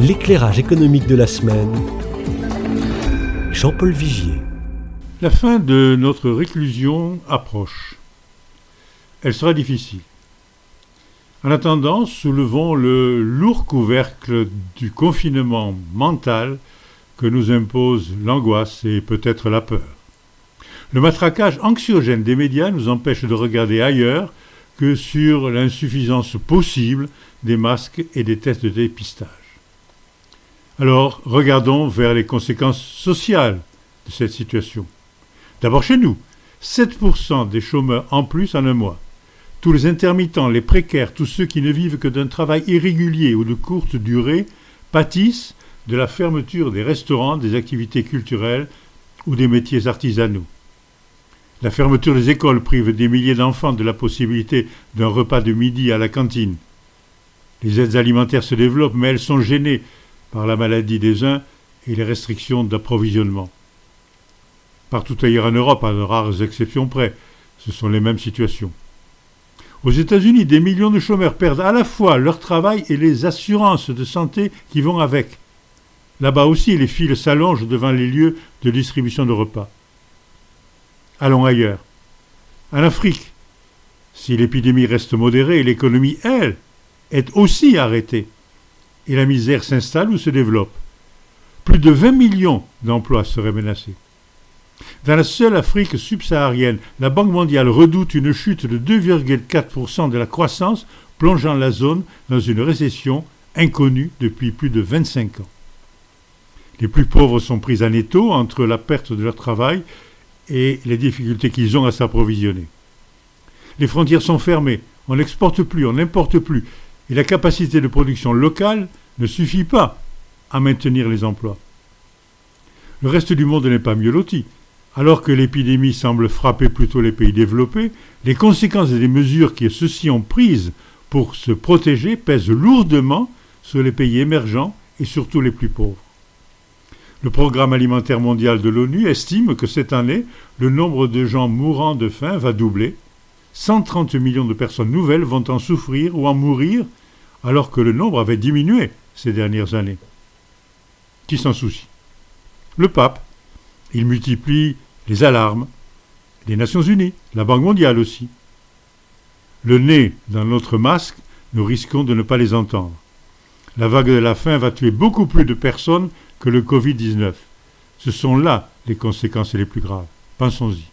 L'éclairage économique de la semaine. Jean-Paul Vigier. La fin de notre réclusion approche. Elle sera difficile. En attendant, soulevons le lourd couvercle du confinement mental que nous impose l'angoisse et peut-être la peur. Le matraquage anxiogène des médias nous empêche de regarder ailleurs que sur l'insuffisance possible des masques et des tests de dépistage. Alors, regardons vers les conséquences sociales de cette situation. D'abord chez nous, 7% des chômeurs en plus en un mois. Tous les intermittents, les précaires, tous ceux qui ne vivent que d'un travail irrégulier ou de courte durée pâtissent de la fermeture des restaurants, des activités culturelles ou des métiers artisanaux. La fermeture des écoles prive des milliers d'enfants de la possibilité d'un repas de midi à la cantine. Les aides alimentaires se développent, mais elles sont gênées par la maladie des uns et les restrictions d'approvisionnement. Partout ailleurs en Europe, à de rares exceptions près, ce sont les mêmes situations. Aux États-Unis, des millions de chômeurs perdent à la fois leur travail et les assurances de santé qui vont avec. Là-bas aussi, les files s'allongent devant les lieux de distribution de repas. Allons ailleurs. En Afrique, si l'épidémie reste modérée, l'économie, elle, est aussi arrêtée. Et la misère s'installe ou se développe. Plus de 20 millions d'emplois seraient menacés. Dans la seule Afrique subsaharienne, la Banque mondiale redoute une chute de 2,4% de la croissance, plongeant la zone dans une récession inconnue depuis plus de 25 ans. Les plus pauvres sont pris en étau entre la perte de leur travail et les difficultés qu'ils ont à s'approvisionner. Les frontières sont fermées, on n'exporte plus, on n'importe plus, et la capacité de production locale ne suffit pas à maintenir les emplois. Le reste du monde n'est pas mieux loti. Alors que l'épidémie semble frapper plutôt les pays développés, les conséquences des mesures que ceux-ci ont prises pour se protéger pèsent lourdement sur les pays émergents et surtout les plus pauvres. Le Programme alimentaire mondial de l'ONU estime que cette année, le nombre de gens mourant de faim va doubler. 130 millions de personnes nouvelles vont en souffrir ou en mourir, alors que le nombre avait diminué ces dernières années. Qui s'en soucie? Le pape. Il multiplie les alarmes, les Nations Unies, la Banque mondiale aussi. Le nez dans notre masque, nous risquons de ne pas les entendre. La vague de la faim va tuer beaucoup plus de personnes que le Covid-19. Ce sont là les conséquences les plus graves. Pensons-y.